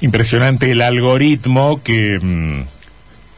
Impresionante el algoritmo que, mm,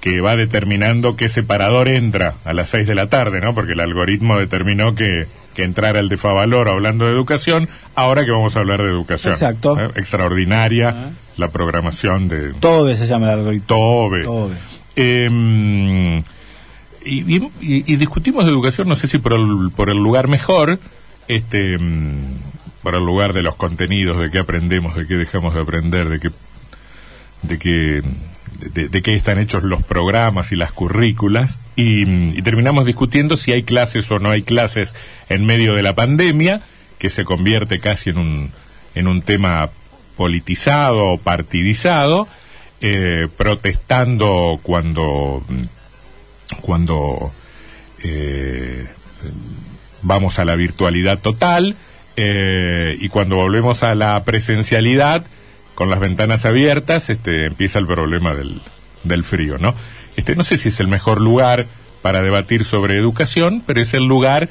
que va determinando qué separador entra a las 6 de la tarde, ¿no? Porque el algoritmo determinó que, que entrara el de Favaloro hablando de educación, ahora que vamos a hablar de educación. Exacto. ¿eh? Extraordinaria la programación de... Todo se llama el algoritmo. Tobe. Tobe. Eh, y, y- y discutimos de educación, no sé si por el, por el lugar mejor, este, por el lugar de los contenidos, de qué aprendemos, de qué dejamos de aprender, de qué, de qué, de, qué están hechos los programas y las currículas, y, terminamos discutiendo si hay clases o no hay clases en medio de la pandemia, que se convierte casi en un, en un tema politizado o partidizado, eh, protestando cuando cuando eh, vamos a la virtualidad total eh, y cuando volvemos a la presencialidad con las ventanas abiertas este empieza el problema del, del frío no este no sé si es el mejor lugar para debatir sobre educación pero es el lugar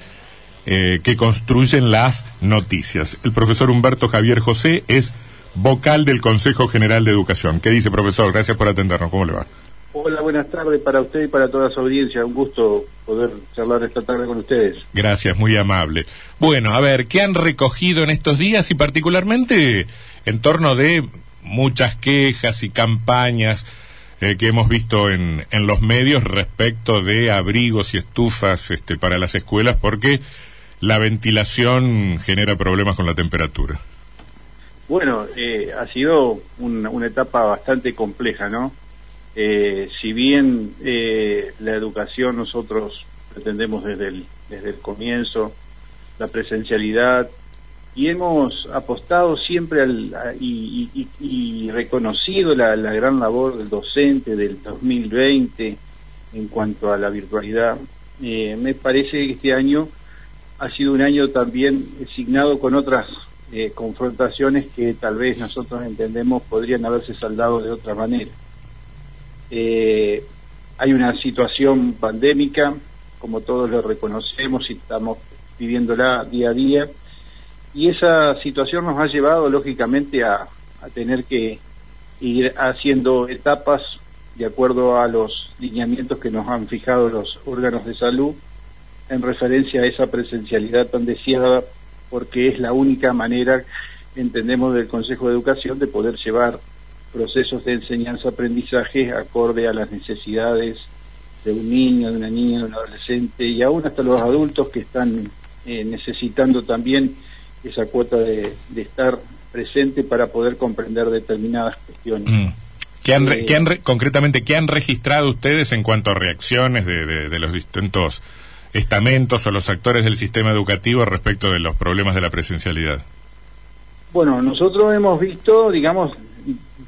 eh, que construyen las noticias el profesor Humberto Javier José es vocal del Consejo General de Educación ¿qué dice profesor? gracias por atendernos ¿cómo le va? Hola, buenas tardes para usted y para toda su audiencia. Un gusto poder charlar esta tarde con ustedes. Gracias, muy amable. Bueno, a ver, ¿qué han recogido en estos días y particularmente en torno de muchas quejas y campañas eh, que hemos visto en, en los medios respecto de abrigos y estufas este, para las escuelas porque la ventilación genera problemas con la temperatura? Bueno, eh, ha sido un- una etapa bastante compleja, ¿no? Eh, si bien eh, la educación nosotros pretendemos desde el, desde el comienzo, la presencialidad, y hemos apostado siempre al, y, reconocido la, la gran labor del docente del 2020 en cuanto a la virtualidad, eh, me parece que este año ha sido un año también signado con otras eh, confrontaciones que tal vez nosotros entendemos podrían haberse saldado de otra manera. Eh, hay una situación pandémica, como todos lo reconocemos y estamos viviéndola día a día, y esa situación nos ha llevado lógicamente a, a tener que ir haciendo etapas de acuerdo a los lineamientos que nos han fijado los órganos de salud en referencia a esa presencialidad tan deseada, porque es la única manera, entendemos, del Consejo de Educación de poder llevar procesos de enseñanza-aprendizaje acorde a las necesidades de un niño, de una niña, de un adolescente y aún hasta los adultos que están eh, necesitando también esa cuota de, de estar presente para poder comprender determinadas cuestiones. Mm. ¿Qué han, Eh, qué han re- concretamente, qué han registrado ustedes en cuanto a reacciones de, de- de los distintos estamentos o los actores del sistema educativo respecto de los problemas de la presencialidad? Bueno, nosotros hemos visto, digamos,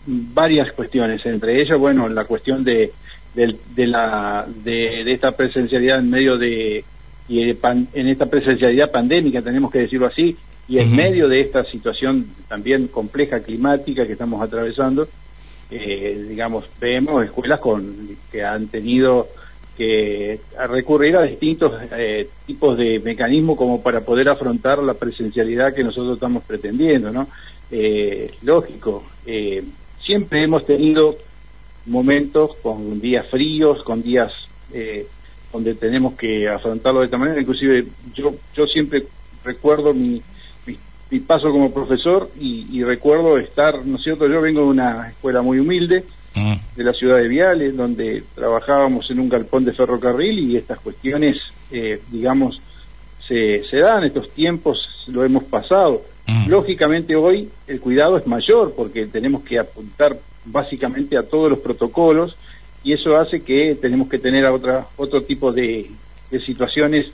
varias cuestiones, entre ellas, bueno, la cuestión de, del- de, la, de, de esta presencialidad en medio de, y de pan- en esta presencialidad pandémica, tenemos que decirlo así, y en medio de esta situación también compleja climática que estamos atravesando, eh, digamos, vemos escuelas con que han tenido que recurrir a distintos eh, tipos de mecanismos como para poder afrontar la presencialidad que nosotros estamos pretendiendo, ¿no? Eh, lógico, eh, siempre hemos tenido momentos con días fríos, con días eh, donde tenemos que afrontarlo de esta manera, inclusive yo, yo siempre recuerdo mi, mi, mi paso como profesor y, y recuerdo estar, ¿no es cierto? Yo vengo de una escuela muy humilde, Mm. de la ciudad de Viales, donde trabajábamos en un galpón de ferrocarril y estas cuestiones, eh, digamos, se, se dan, estos tiempos lo hemos pasado. Mm. Lógicamente hoy el cuidado es mayor porque tenemos que apuntar básicamente a todos los protocolos y eso hace que tenemos que tener a otra, otro tipo de, de situaciones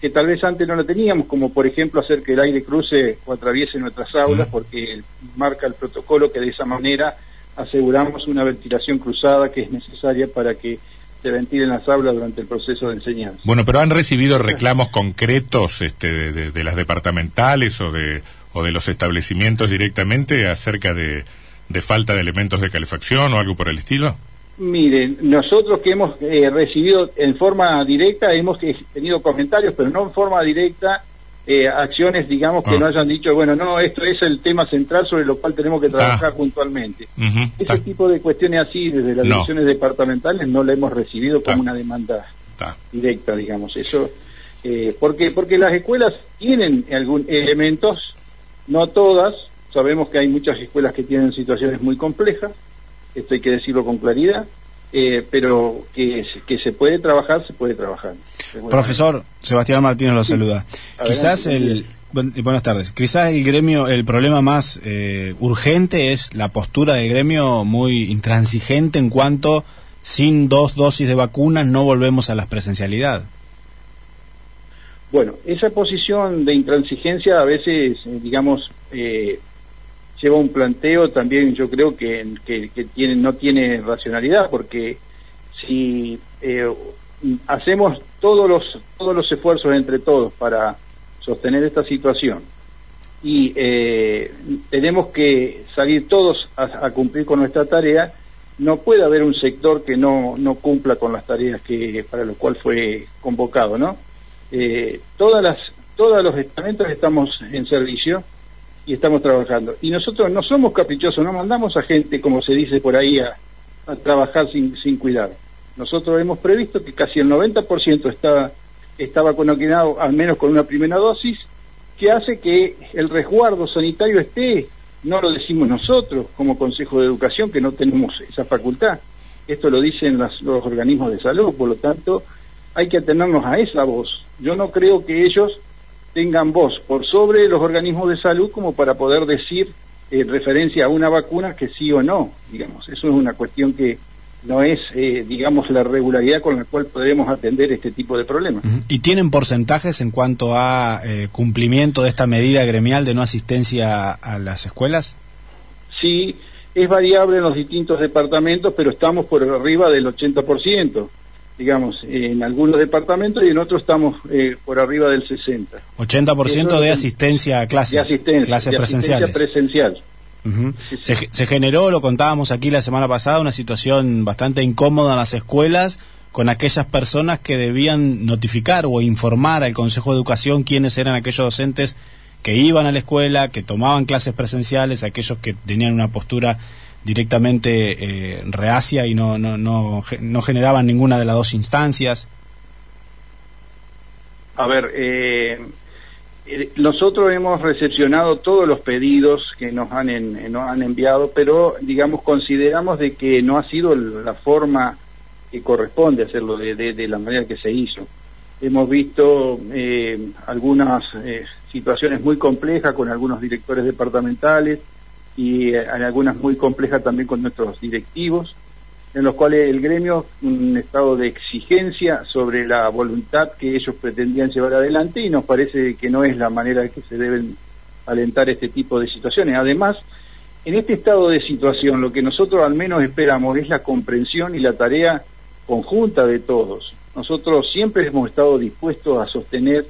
que tal vez antes no lo teníamos, como por ejemplo hacer que el aire cruce o atraviese nuestras aulas, Mm. porque marca el protocolo que de esa manera aseguramos una ventilación cruzada que es necesaria para que se ventilen las aulas durante el proceso de enseñanza. Bueno, pero han recibido reclamos concretos este, de, de- de las departamentales o de, o de los establecimientos directamente acerca de, de falta de elementos de calefacción o algo por el estilo? Miren, nosotros que hemos eh, recibido en forma directa, hemos tenido comentarios, pero no en forma directa eh, acciones, digamos, que Ah. no hayan dicho, bueno, no, esto es el tema central sobre lo cual tenemos que trabajar puntualmente. Ese tipo de cuestiones así, desde las No. direcciones departamentales, no la hemos recibido como una demanda directa, digamos. Eso, eh, porque porque las escuelas tienen algún elementos, no todas. Sabemos que hay muchas escuelas que tienen situaciones muy complejas. Esto hay que decirlo con claridad. eh, pero que, se- que se puede trabajar, se puede trabajar. Profesor, Sebastián Martínez lo saluda. Quizás el... buen- buenas tardes. Quizás el gremio, el problema más eh, urgente es la postura del gremio muy intransigente en cuanto sin dos dosis de vacunas no volvemos a la presencialidad. Bueno, esa posición de intransigencia a veces, digamos, eh, lleva un planteo también, yo creo que, no tiene racionalidad, porque si eh, hacemos todos los, esfuerzos entre todos para sostener esta situación y eh, tenemos que salir todos a, a cumplir con nuestra tarea, no puede haber un sector que no, no cumpla con las tareas que para lo cual fue convocado, ¿no? Eh, todas las todos los estamentos estamos en servicio y estamos trabajando. Y nosotros no somos caprichosos no mandamos a gente como se dice por ahí a, trabajar sin, sin cuidar. Nosotros hemos previsto que casi el 90% está está vacunado al menos con una primera dosis que hace que el resguardo sanitario esté no lo decimos nosotros como Consejo de Educación que no tenemos esa facultad. Esto lo dicen las- los organismos de salud por lo tanto hay que atenernos a esa voz. Yo no creo que ellos tengan voz por sobre los organismos de salud como para poder decir en referencia a una vacuna que sí o no, digamos. Eso es una cuestión que no es, eh, digamos, la regularidad con la cual podremos atender este tipo de problemas. ¿Y tienen porcentajes en cuanto a eh, cumplimiento de esta medida gremial de no asistencia a las escuelas? Sí, es variable en los distintos departamentos, pero estamos por arriba del 80%, digamos, en algunos departamentos y en otros estamos eh, por arriba del 60%. 80% Eso de asistencia a clases, de asistencia, clases de asistencia presenciales. presencial. Ujú. Sí, sí. Se, se generó, lo contábamos aquí la semana pasada, una situación bastante incómoda en las escuelas con aquellas personas que debían notificar o informar al Consejo de Educación quiénes eran aquellos docentes que iban a la escuela, que tomaban clases presenciales, aquellos que tenían una postura directamente eh, reacia y no, no, no, no generaban ninguna de las dos instancias. A ver, eh, eh, nosotros hemos recepcionado todos los pedidos que nos han, en- nos han enviado, pero digamos consideramos de que no ha sido la forma que corresponde hacerlo de, de- de la manera que se hizo. Hemos visto eh, algunas eh, situaciones muy complejas con algunos directores departamentales y eh, algunas muy complejas también con nuestros directivos en los cuales el gremio un estado de exigencia sobre la voluntad que ellos pretendían llevar adelante y nos parece que no es la manera que se deben alentar este tipo de situaciones. Además, en este estado de situación lo que nosotros al menos esperamos es la comprensión y la tarea conjunta de todos. Nosotros siempre hemos estado dispuestos a sostener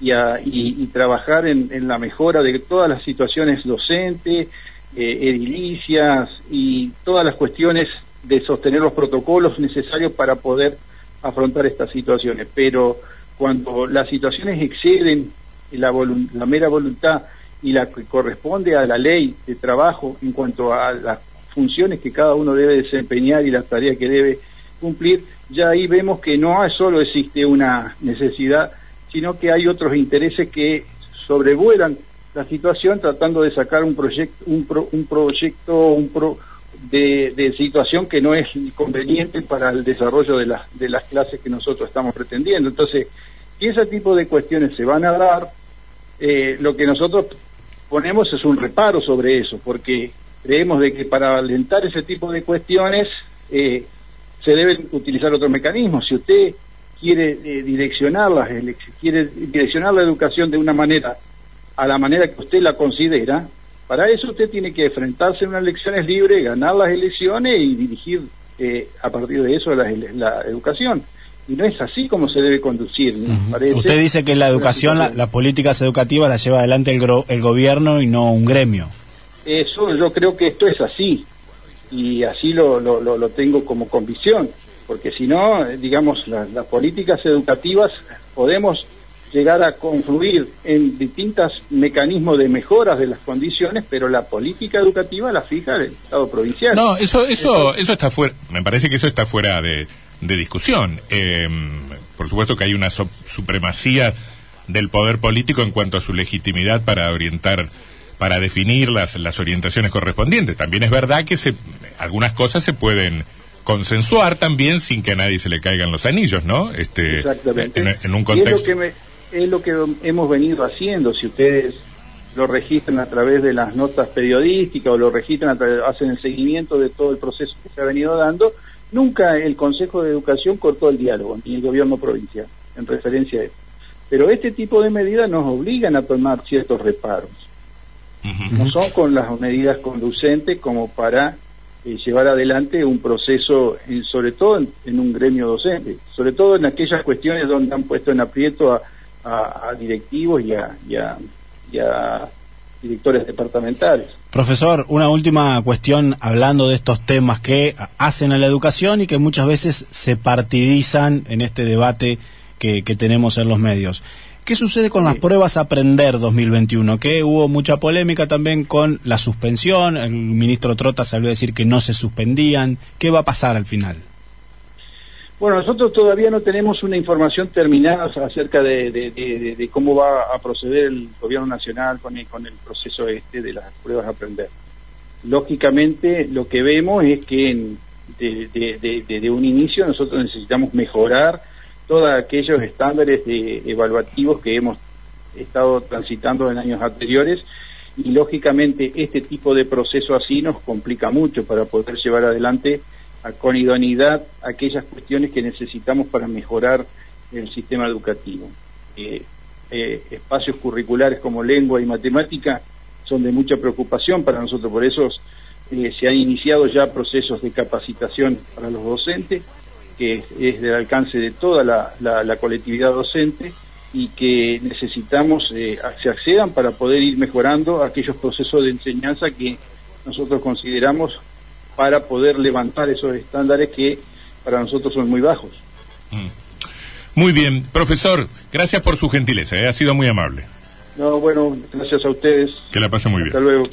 y, a, y trabajar en, en la mejora de todas las situaciones docentes, eh, edilicias y todas las cuestiones de sostener los protocolos necesarios para poder afrontar estas situaciones. Pero cuando las situaciones exceden la, la mera voluntad y la que corresponde a la ley de trabajo en cuanto a las funciones que cada uno debe desempeñar y las tareas que debe cumplir, ya ahí vemos que no solo existe una necesidad, sino que hay otros intereses que sobrevuelan la situación tratando de sacar un proyecto, un, pro- un proyecto, un pro- de, de situación que no es conveniente para el desarrollo de, las de las clases que nosotros estamos pretendiendo. Entonces, si ese tipo de cuestiones se van a dar, eh, lo que nosotros ponemos es un reparo sobre eso, porque creemos de que para alentar ese tipo de cuestiones eh, se deben utilizar otros mecanismos. Si usted quiere eh, direccionar las quiere direccionar la educación de una manera a la manera que usted la considera, para eso usted tiene que enfrentarse a unas elecciones libres, ganar las elecciones y dirigir eh, a partir de eso la, la educación. Y no es así como se debe conducir. parece. Usted dice que la educación, la- las políticas educativas las lleva adelante el, gro- el gobierno y no un gremio. Eso yo creo que esto es así y así lo, lo, lo, lo tengo como convicción, porque si no, eh, digamos, la- las políticas educativas podemos llegar a confluir en distintos mecanismos de mejoras de las condiciones, pero la política educativa la fija el Estado provincial. No, eso, eso, eso está fuera, me parece que eso está fuera de, discusión. Eh, por supuesto que hay una supremacía del poder político en cuanto a su legitimidad para orientar, para definir las, las orientaciones correspondientes. También es verdad que se, algunas cosas se pueden consensuar también sin que a nadie se le caigan los anillos, ¿no? Este, Exactamente. En, un contexto. es, lo que es lo que hemos venido haciendo. Si ustedes lo registran a través de las notas periodísticas o lo registran, a hacen el seguimiento de todo el proceso que se ha venido dando, nunca el Consejo de Educación cortó el diálogo, ni el gobierno provincial, en referencia a eso. Pero este tipo de medidas nos obligan a tomar ciertos reparos. No son con las medidas conducentes como para eh, llevar adelante un proceso, sobre todo en, un gremio docente, sobre todo en aquellas cuestiones donde han puesto en aprieto a, directivos y a, y a directores departamentales. Profesor, una última cuestión hablando de estos temas que hacen a la educación y que muchas veces se partidizan en este debate que, tenemos en los medios. ¿Qué sucede con las pruebas Aprender 2021? Que hubo mucha polémica también con la suspensión. El ministro Trota salió a decir que no se suspendían. ¿Qué va a pasar al final? Bueno, nosotros todavía no tenemos una información terminada acerca de, cómo va a proceder el gobierno nacional con el, con el proceso este de las pruebas Aprender. Lógicamente, lo que vemos es que desde un inicio nosotros necesitamos mejorar todos aquellos estándares de evaluativos que hemos estado transitando en años anteriores y lógicamente este tipo de proceso así nos complica mucho para poder llevar adelante con idoneidad aquellas cuestiones que necesitamos para mejorar el sistema educativo. Eh, eh, espacios curriculares como lengua y matemática son de mucha preocupación para nosotros, por eso eh, se han iniciado ya procesos de capacitación para los docentes que es del alcance de toda la, colectividad docente y que necesitamos eh, se accedan para poder ir mejorando aquellos procesos de enseñanza que nosotros consideramos para poder levantar esos estándares que para nosotros son muy bajos. Mm. Muy bien, profesor, gracias por su gentileza, eh, ha sido muy amable. No, bueno, gracias a ustedes. Que la pase muy bien. Hasta luego.